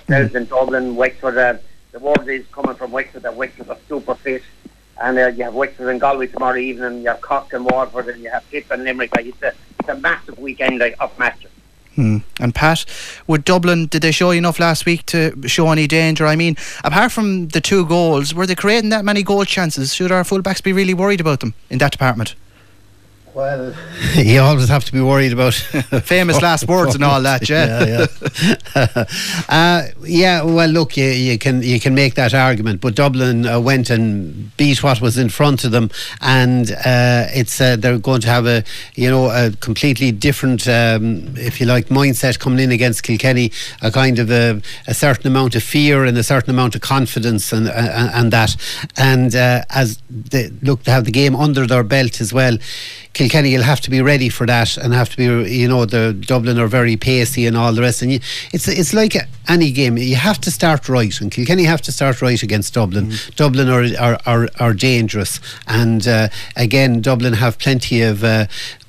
ourselves in Dublin, Wexford. Uh, the word is coming from Wexford that Wexford are super fit. And uh, you have Wexford and Galway tomorrow evening, you have Cork and Waterford, and you have Tip and Limerick. Like, it's, a, it's a massive weekend like, of matches. Hmm. And Pat, with Dublin, did they show you enough last week to show any danger? I mean, apart from the two goals, were they creating that many goal chances? Should our fullbacks be really worried about them in that department? Well, you always have to be worried about famous last words and all that. Yeah, yeah. uh, yeah. Well, look, you, you, can you can make that argument, but Dublin uh, went and beat what was in front of them, and uh, it's uh, they're going to have a you know a completely different, um, if you like, mindset coming in against Kilkenny. A kind of a, a certain amount of fear and a certain amount of confidence, and and, and that, and uh, as they look to have the game under their belt as well. Kilkenny will have to be ready for that and have to be, you know, the Dublin are very pacey and all the rest. And you, it's it's like any game. You have to start right, and Kilkenny have to start right against Dublin. Mm. Dublin are, are, are, are dangerous, and uh, again, Dublin have plenty of. Uh,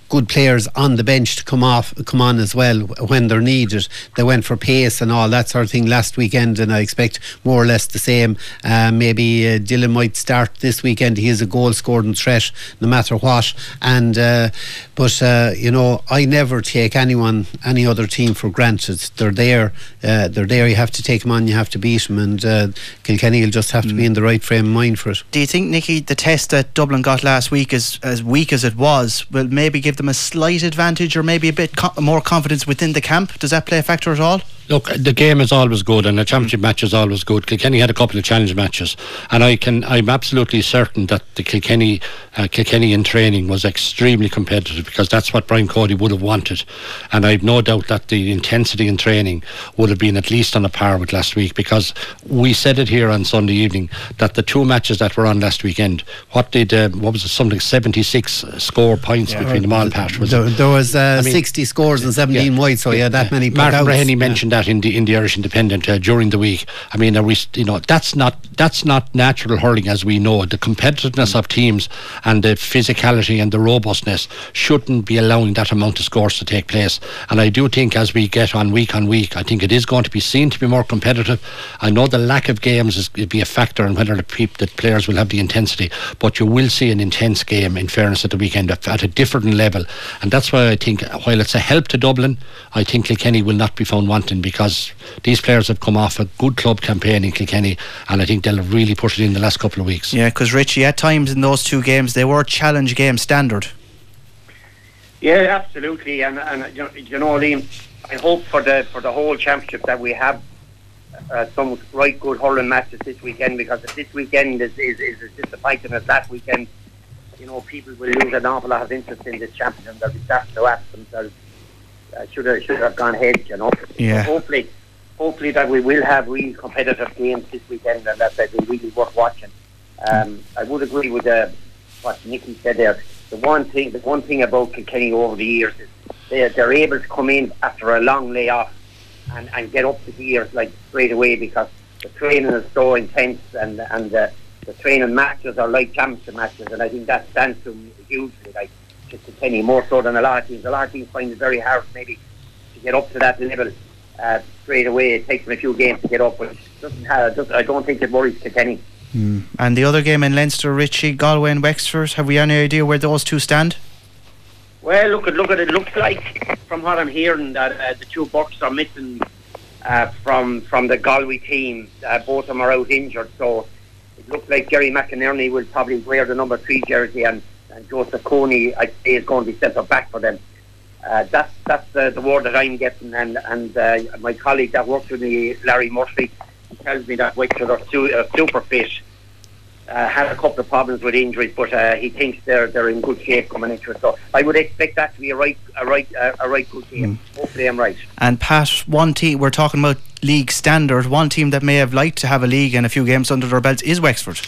good players on the bench to come off, come on as well when they're needed. They went for pace and all that sort of thing last weekend, and I expect more or less the same. Uh, maybe uh, Dylan might start this weekend. He has a goal scoring threat, no matter what. And uh, but uh, you know, I never take anyone, any other team for granted. They're there, uh, they're there. You have to take them on. You have to beat them, and uh, Kilkenny will just have mm. to be mm. in the right frame of mind for it. Do you think, Nickey, the test that Dublin got last week, as as weak as it was, will maybe give them a slight advantage or maybe a bit co- more confidence within the camp? Does that play a factor at all? Look, the game is always good, and the championship match is always good. Kilkenny had a couple of challenge matches, and I can, I'm absolutely certain that the Kilkenny, uh, Kilkenny in training was extremely competitive because that's what Brian Cody would have wanted, and I've no doubt that the intensity in training would have been at least on a par with last week because we said it here on Sunday evening that the two matches that were on last weekend, what did, uh, what was it, something 76 score points yeah, between them all, Pat? Was there, there was uh, I mean, 60 scores and 17 yeah, white, so yeah, that many. Martin Breheny mentioned that in the in the Irish Independent uh, during the week. I mean, we, you know, that's not that's not natural hurling as we know. The competitiveness of teams and the physicality and the robustness shouldn't be allowing that amount of scores to take place. And I do think as we get on week on week, I think it is going to be seen to be more competitive. I know the lack of games is be a factor in whether the, the players will have the intensity, but you will see an intense game. In fairness, at the weekend at a different level, and that's why I think while it's a help to Dublin, I think Kilkenny will not be found wanting because these players have come off a good club campaign in Kilkenny, and I think they'll have really pushed it in the last couple of weeks. Yeah, because Richie, at times in those two games, they were challenge game standard. Yeah, absolutely, and and you know, you know Liam, I hope for the for the whole championship that we have uh, some right good hurling matches this weekend because if this weekend is, is, is as disappointing as that weekend, you know, people will lose an awful lot of interest in this championship. They'll be starting to ask themselves, should have should have gone ahead, you know. Yeah. Hopefully, hopefully that we will have real competitive games this weekend and that they'll really worth watching. Um, I would agree with uh, what Nickey said there. The one thing, the one thing about Kilkenny over the years is they they're able to come in after a long layoff and, and get up to gear like straight away because the training is so intense and and uh, the training matches are like championship matches and I think that stands to hugely like just a penny more so than a lot of teams. A lot of teams find it very hard maybe to get up to that level uh, straight away. It takes them a few games to get up, but doesn't have, does, I don't think it worries Kilkenny. Mm. And the other game in Leinster, Richie, Galway and Wexford, have we any idea where those two stand? Well, look at look at it. Looks like from what I'm hearing that uh, the two Burkes are missing uh, from from the Galway team. Uh, both of them are out injured, so it looks like Jerry McInerney will probably wear the number three jersey and and Joseph Cooney, I say, is going to be centre back for them. Uh, that's that's the, the word that I'm getting, and and uh, my colleague that works with me, Larry Murphy, tells me that Wexford are su- uh, super fit. Uh, had a couple of problems with injuries, but uh, he thinks they're they're in good shape coming into it. So I would expect that to be a right a right uh, a right good game. Mm. Hopefully, I'm right. And Pat, one team we're talking about league standard. One team that may have liked to have a league and a few games under their belts is Wexford.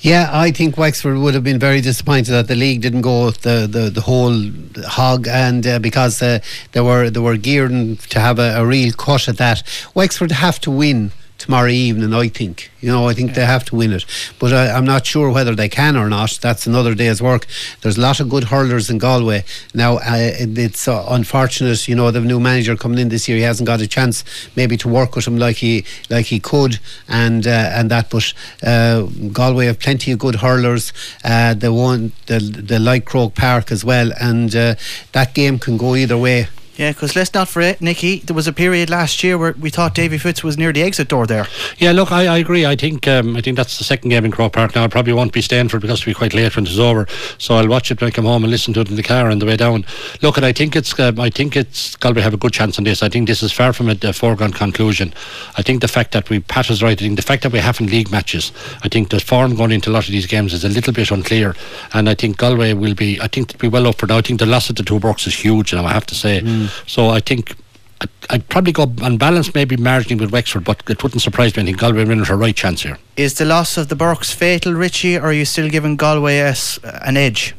Yeah, I think Wexford would have been very disappointed that the league didn't go the the, the whole hog, and uh, because uh, they were they were geared to have a, a real cut at that. Wexford have to win tomorrow evening, I think. You know, I think yeah. they have to win it. But I, am not sure whether they can or not. That's another day's work. There's a lot of good hurlers in Galway. Now, uh, it's uh, unfortunate, you know, the new manager coming in this year, he hasn't got a chance maybe to work with him like he like he could and uh, and that. But uh, Galway have plenty of good hurlers. Uh, they won the, the Light Croke Park as well. And uh, that game can go either way Yeah, because let's not forget, Nickey, there was a period last year where we thought Davy Fitz was near the exit door there. Yeah, look, I, I agree. I think um, I think that's the second game in Croke Park now. I probably won't be staying for it because it'll be quite late when it's over. So I'll watch it when I come home and listen to it in the car on the way down. Look, and I think it's um, I think it's Galway have a good chance on this. I think this is far from a, a foregone conclusion. I think the fact that we Pat is right. I think the fact that we haven't league matches. I think the form going into a lot of these games is a little bit unclear, and I think Galway will be. I think they'll be well up for now. I think the loss of the two Burkes is huge, now I have to say. So I think I'd, I'd probably go on balance, maybe marginally with Wexford, but it wouldn't surprise me. I think Galway win it a right chance here. Is the loss of the Burkes fatal, Richie, or are you still giving Galway a s an edge?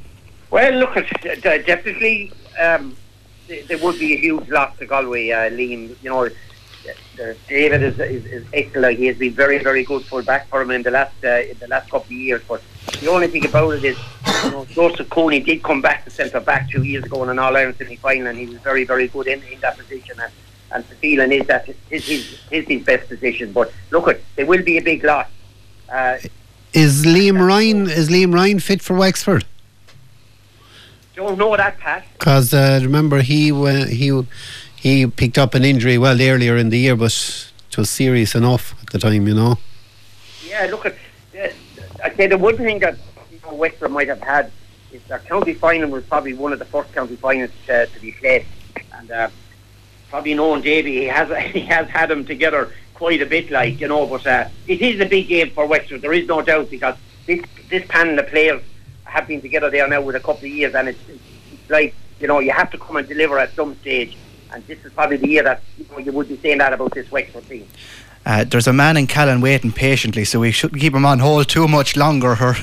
Well, look, at uh, definitely um, there would be a huge loss to Galway, uh, Liam. You know, uh, David is, is, is excellent. He has been very, very good full back for him in the last uh, in the last couple of years. But the only thing about it is, you know, Joseph Cooney did come back to centre back two years ago in an All Ireland semi final, and he was very, very good in, in that position. And, and the feeling is that his his, his, his best position. But look, at there will be a big loss. Uh, Is Liam Ryan is Liam Ryan fit for Wexford? don't know that, Pat. Because uh, remember he wa- he he picked up an injury well earlier in the year, but it was serious enough at the time, you know. Yeah, look at. I say the one thing that you know, Wexford might have had is their county final was probably one of the first county finals uh, to be played, and uh, probably knowing Davy, he has he has had them together quite a bit, like you know. But uh, it is a big game for Wexford. There is no doubt because this this panel of players have been together there now with a couple of years, and it's, it's like you know you have to come and deliver at some stage. And this is probably the year that you, know, you would be saying that about this Wexford team. Uh, there's a man in Callan waiting patiently, so we shouldn't keep him on hold too much longer.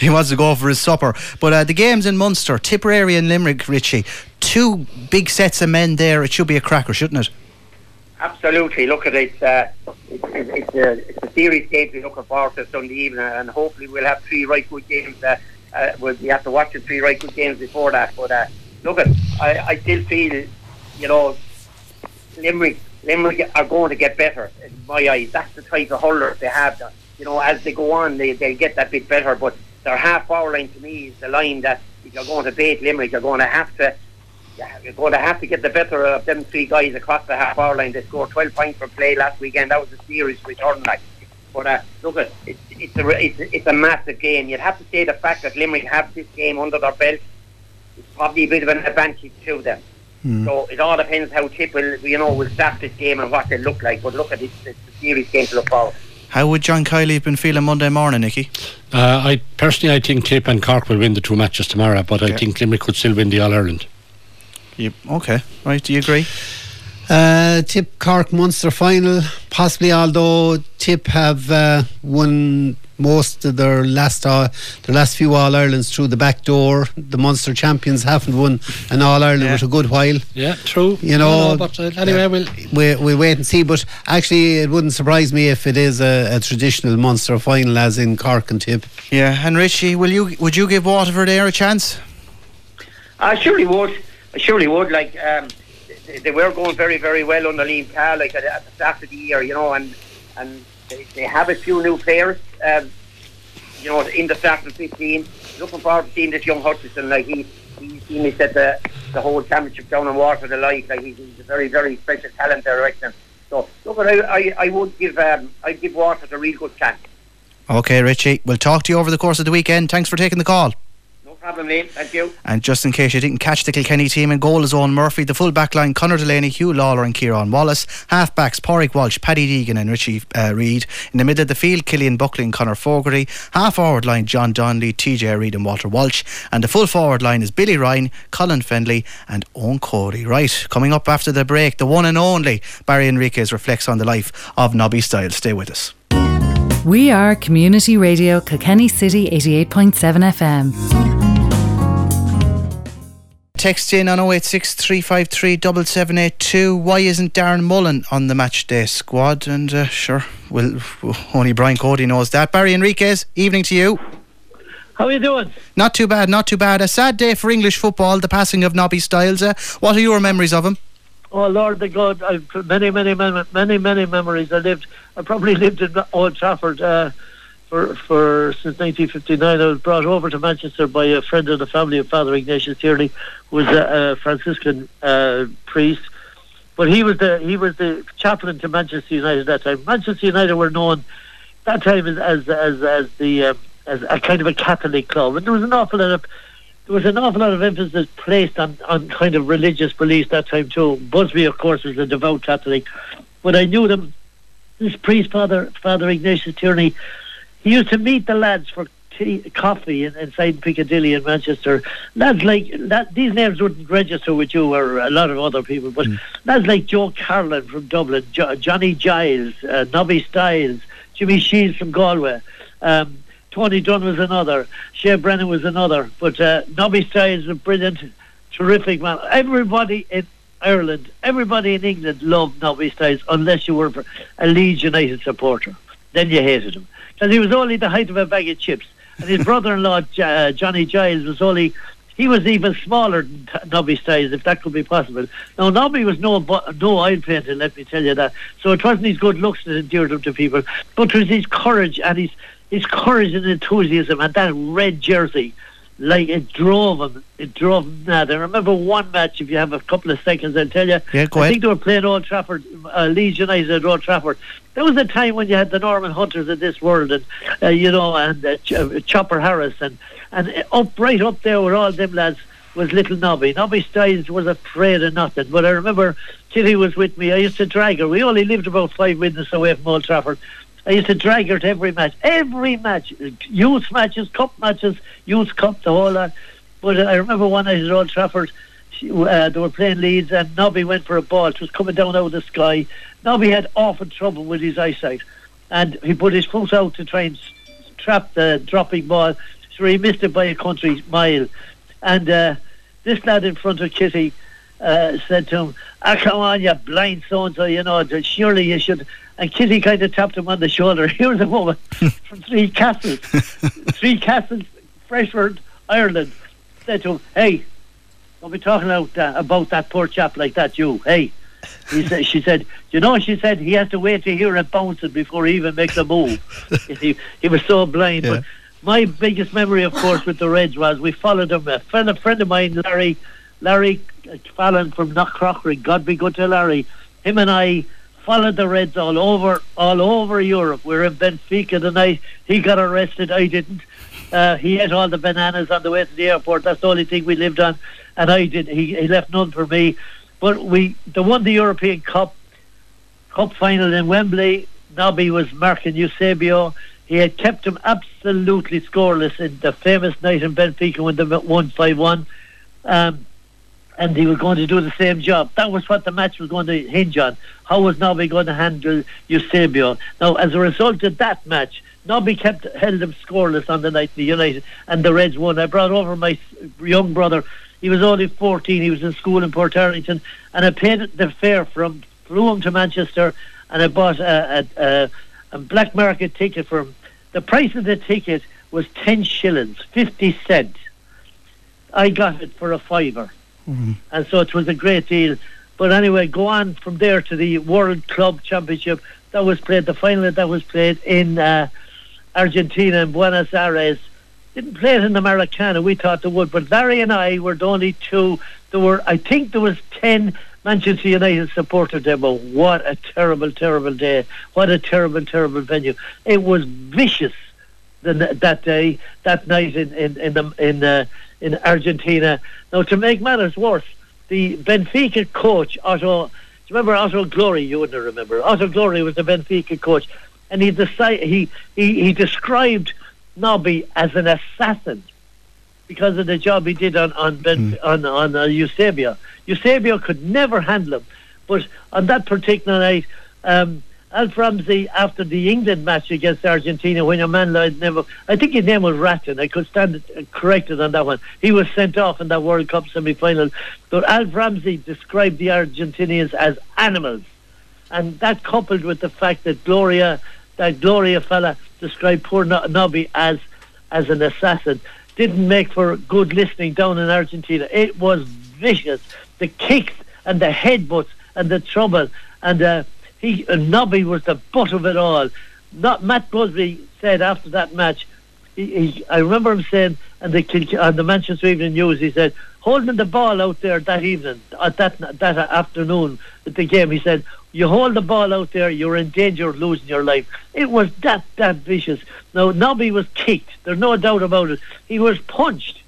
He wants to go for his supper. But uh, the games in Munster, Tipperary and Limerick, Richie, two big sets of men there. It should be a cracker, shouldn't it? Absolutely. Look at it. Uh, it's, it's, a, it's a series game be looking forward to Sunday evening, and hopefully we'll have three right good games. Uh, uh, we'll, we have to watch the three right good games before that. But uh, look at, I, I still feel, you know, Limerick, Limerick are going to get better in my eyes. That's the type of hurlers they have. That, you know, as they go on, they they get that bit better. But their half hour line to me is the line that if you're going to bait Limerick, you're going to have to. You're going to have to get the better of them three guys across the half hour line. They scored 12 points for play last weekend. That was a serious return, like. But uh, look, at it's it's a it's, it's a massive game. You'd have to say the fact that Limerick have this game under their belt is probably a bit of an advantage to them. So it all depends how Tip will, you know, will start this game and what they look like. But look at it, it's a serious game to look forward. How would John Kiely have been feeling Monday morning, Nickey? Uh, I personally, I think Tip and Cork will win the two matches tomorrow, but Okay. I think Limerick could still win the All Ireland. You, okay, right. Do you agree? Uh, Tip Cork Munster final, possibly. Although Tip have uh, won most of their last uh, their last few All Irelands through the back door. The Munster champions haven't won an All Ireland Yeah. with a good while. Yeah, true. You know, No, no, but uh, anyway, we'll. We we wait and see. But actually, it wouldn't surprise me if it is a, a traditional Munster final, as in Cork and Tip. Yeah. And Richie, will you would you give Waterford there a chance? I surely would. I surely would. Like um, they, were going very, very well under Liam Cahill, like at, at the start of the year, you know, and and they, they have a few new players, um, you know, in the starting fifteen. Looking forward to seeing this young Hutchinson. Like he, he me set the the whole championship down in Waterford alive. Like he's, he's a very, very special talent there, I reckon. So look, I, I, I would give um, I give Waterford a real good chance. Okay, Richie. We'll talk to you over the course of the weekend. Thanks for taking the call. No problem, Liam. Thank you. And just in case you didn't catch the Kilkenny team in goal is Eoin Murphy, the full back line Conor Delaney, Huw Lawlor and Kieran Wallace, half backs Pádraig Walsh, Paddy Deegan and Richie uh, Reid. In the middle of the field, Killian Buckley and Conor Fogarty. Half forward line John Donnelly, TJ Reid and Walter Walsh. And the full forward line is Billy Ryan, Colin Fennelly and Eoin Cody. Right, coming up after the break, the one and only Barrie Henriques reflects on the life of Nobby Stiles. Stay with us. We are Community Radio Kilkenny City 88.7 FM. Text in on 086 Why isn't Darren Mullen on the match day squad? And uh, sure, well, only Brian Cody knows that. Barrie Henriques, evening to you. How are you doing? Not too bad, not too bad. A sad day for English football, the passing of Nobby Stiles. Uh, what are your memories of him? Oh Lord the God, I've many, many, many, many, many memories. I lived, I probably lived in Old Trafford uh, for for since 1959. I was brought over to Manchester by a friend of the family of Father Ignatius Tierney, who was a, a Franciscan uh, priest. But he was the he was the chaplain to Manchester United at that time. Manchester United were known that time as as as, as the um, as a kind of a Catholic club, and there was an awful lot of there was an awful lot of emphasis placed on, on kind of religious beliefs that time too. Busby, of course, was a devout Catholic, but I knew them. This priest, Father Father Ignatius Tierney, he used to meet the lads for tea, coffee in, inside Piccadilly in Manchester. Lads like that. These names wouldn't register with you or a lot of other people, but mm. lads like Joe Carolan from Dublin, jo- Johnny Giles, uh, Nobby Stiles, Jimmy Shields from Galway. Um, Tony Dunne was another. Shay Brennan was another. But uh, Nobby Stiles was a brilliant, terrific man. Everybody in Ireland, everybody in England loved Nobby Stiles unless you were a Leeds United supporter. Then you hated him. Because he was only the height of a bag of chips. And his brother-in-law, uh, Johnny Giles, was only... He was even smaller than Nobby Stiles, if that could be possible. Now, Nobby was no no oil painter, let me tell you that. So it wasn't his good looks that endeared him to people, but it was his courage and his his courage and enthusiasm and that red jersey, like it drove them. It drove him mad. I remember one match. If you have a couple of seconds, I'll tell you. Yeah, go I think they were playing Old Trafford, uh, Leeds United at Old Trafford. There was a time when you had the Norman Hunters of this world, and uh, you know, and uh, Ch- uh, Chopper Harris, and and up right up there with all them lads was little Nobby. Nobby Stiles was afraid of nothing. But I remember Kitty was with me. I used to drag her. We only lived about five minutes away from Old Trafford. I used to drag her to every match, every match, youth matches, cup matches, youth cup, the whole lot. But I remember one night at Old Trafford, she, uh, they were playing Leeds, and Nobby went for a ball. It was coming down out of the sky. Nobby had awful trouble with his eyesight, and he put his foot out to try and trap the dropping ball. So he missed it by a country mile. And uh, this lad in front of Kitty uh, said to him, "Ah, come on, you blind so and so. You know, surely you should." And Kitty kind of tapped him on the shoulder. Here's a woman from Three Castles, Three Castles, Freshford, Ireland, said to him, "Hey, don't be talking about uh, about that poor chap like that. You, hey." He said, she said, you know, she said he has to wait to hear it bouncing before he even makes a move. he, he was so blind. Yeah. But my biggest memory, of course, with the Reds was we followed him. A friend, a friend of mine, Larry, Larry Fallon from Knockcroghery, God be good to Larry. Him and I followed the Reds all over, all over Europe. We were in Benfica the night he got arrested. I didn't. Uh, he ate all the bananas on the way to the airport. That's the only thing we lived on, and I did. He, he left none for me. But we, the won the European Cup, Cup final in Wembley. Nobby was marking Eusebio. He had kept him absolutely scoreless in the famous night in Benfica when they won 5 1. Um, and he was going to do the same job. That was what the match was going to hinge on. How was Nobby going to handle Eusebio? Now, as a result of that match, Nobby kept held him scoreless on the night the United and the Reds won. I brought over my young brother. He was only 14. He was in school in Portarlington, and I paid the fare from flew him to Manchester, and I bought a, a, a, a black market ticket for him. The price of the ticket was 10 shillings, 50 cents. I got it for a fiver and so it was a great deal. But anyway, go on from there to the World Club Championship that was played. The final that was played in uh, Argentina in Buenos Aires. Didn't play it in Americana. We thought they would, but Larry and I were the only two. There were, I think, there was ten Manchester United supporters there. But what a terrible, terrible day! What a terrible, terrible venue. It was vicious the, that day, that night in in in the, in, uh, in Argentina. Now, to make matters worse, the Benfica coach Otto. Do you remember Otto Glória? You wouldn't remember. Otto Glória was the Benfica coach, and he decided he he, he described Nobby as an assassin because of the job he did on on ben, on on uh, Eusebio. Eusebio could never handle him, but on that particular night. Um, Alf Ramsey, after the England match against Argentina, when your man lied never, I think his name was Rattín. I could stand uh, corrected on that one. He was sent off in that World Cup semi-final. But Alf Ramsey described the Argentinians as animals, and that coupled with the fact that Gloria, that Gloria fella, described poor no- Nobby as as an assassin, didn't make for good listening down in Argentina. It was vicious. The kicks and the headbutts and the trouble and. Uh, he uh, Nobby was the butt of it all. not Matt Busby said after that match. He, he, I remember him saying, and the on the Manchester Evening News, he said, holding the ball out there that evening, at that that afternoon at the game, he said, you hold the ball out there, you're in danger of losing your life. It was that that vicious. Now Nobby was kicked. There's no doubt about it. He was punched.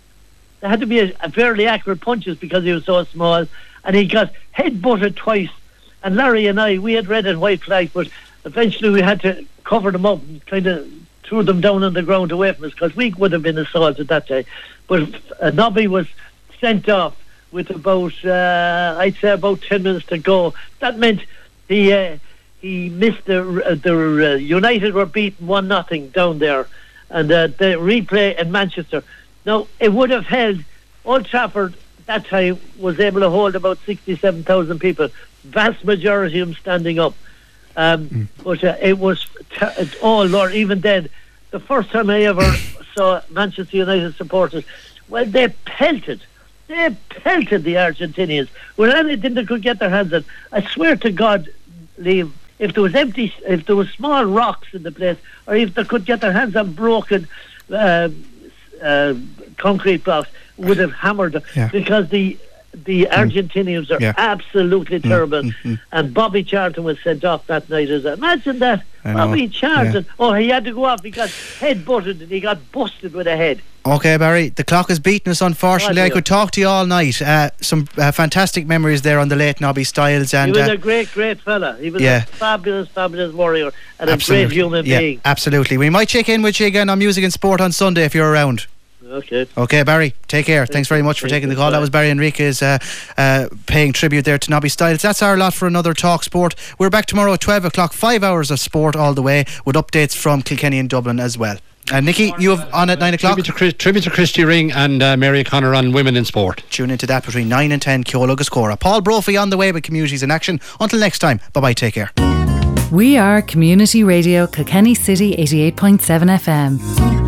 There had to be a, a fairly accurate punches because he was so small, and he got head butted twice. And Larry and I, we had red and white flags, but eventually we had to cover them up and kind of threw them down on the ground away from us because we would have been assaulted that day. But uh, Nobby was sent off with about, uh, I'd say, about 10 minutes to go. That meant he uh, he missed the, uh, the uh, United were beaten 1 nothing down there. And uh, the replay in Manchester. Now, it would have held, Old Trafford that time was able to hold about 67,000 people, vast majority of them standing up. Um, mm. But uh, it was, t- oh Lord, even then, the first time I ever saw Manchester United supporters, well, they pelted. They pelted the Argentinians with anything they could get their hands on. I swear to God, Liam, if there was empty, if there was small rocks in the place, or if they could get their hands on broken uh, uh, concrete blocks, would have hammered them yeah. because the the mm. Argentinians are yeah. absolutely mm, terrible. Mm-hmm. And Bobby Charlton was sent off that night as well. Imagine that. Bobby Charlton. Yeah. Oh, he had to go off because head butted and he got busted with a head. Okay, Barrie, the clock is beating us, unfortunately. I could talk to you all night. Uh, some uh, fantastic memories there on the late Nobby Stiles. And, he was uh, a great, great fella. He was yeah. a fabulous, fabulous warrior and absolutely. a great human yeah, being. Absolutely. We might check in with you again on Music and Sport on Sunday if you're around. Okay. Okay, Barrie. Take care. Thanks very much for taking the call. That was Barrie Henriques uh, uh, paying tribute there to Nobby Stiles. That's our lot for another Talk Sport. We're back tomorrow at 12 o'clock. Five hours of sport all the way with updates from Kilkenny and Dublin as well. Uh, Nickey, you have on at 9 o'clock? Tribute to, Chris, tribute to Christy Ring and uh, Mary Connor on Women in Sport. Tune into that between 9 and 10. Ceol agus Comhrá. Paul Brophy on the way with Communities in Action. Until next time, bye bye, take care. We are Community Radio Kilkenny City 88.7 FM.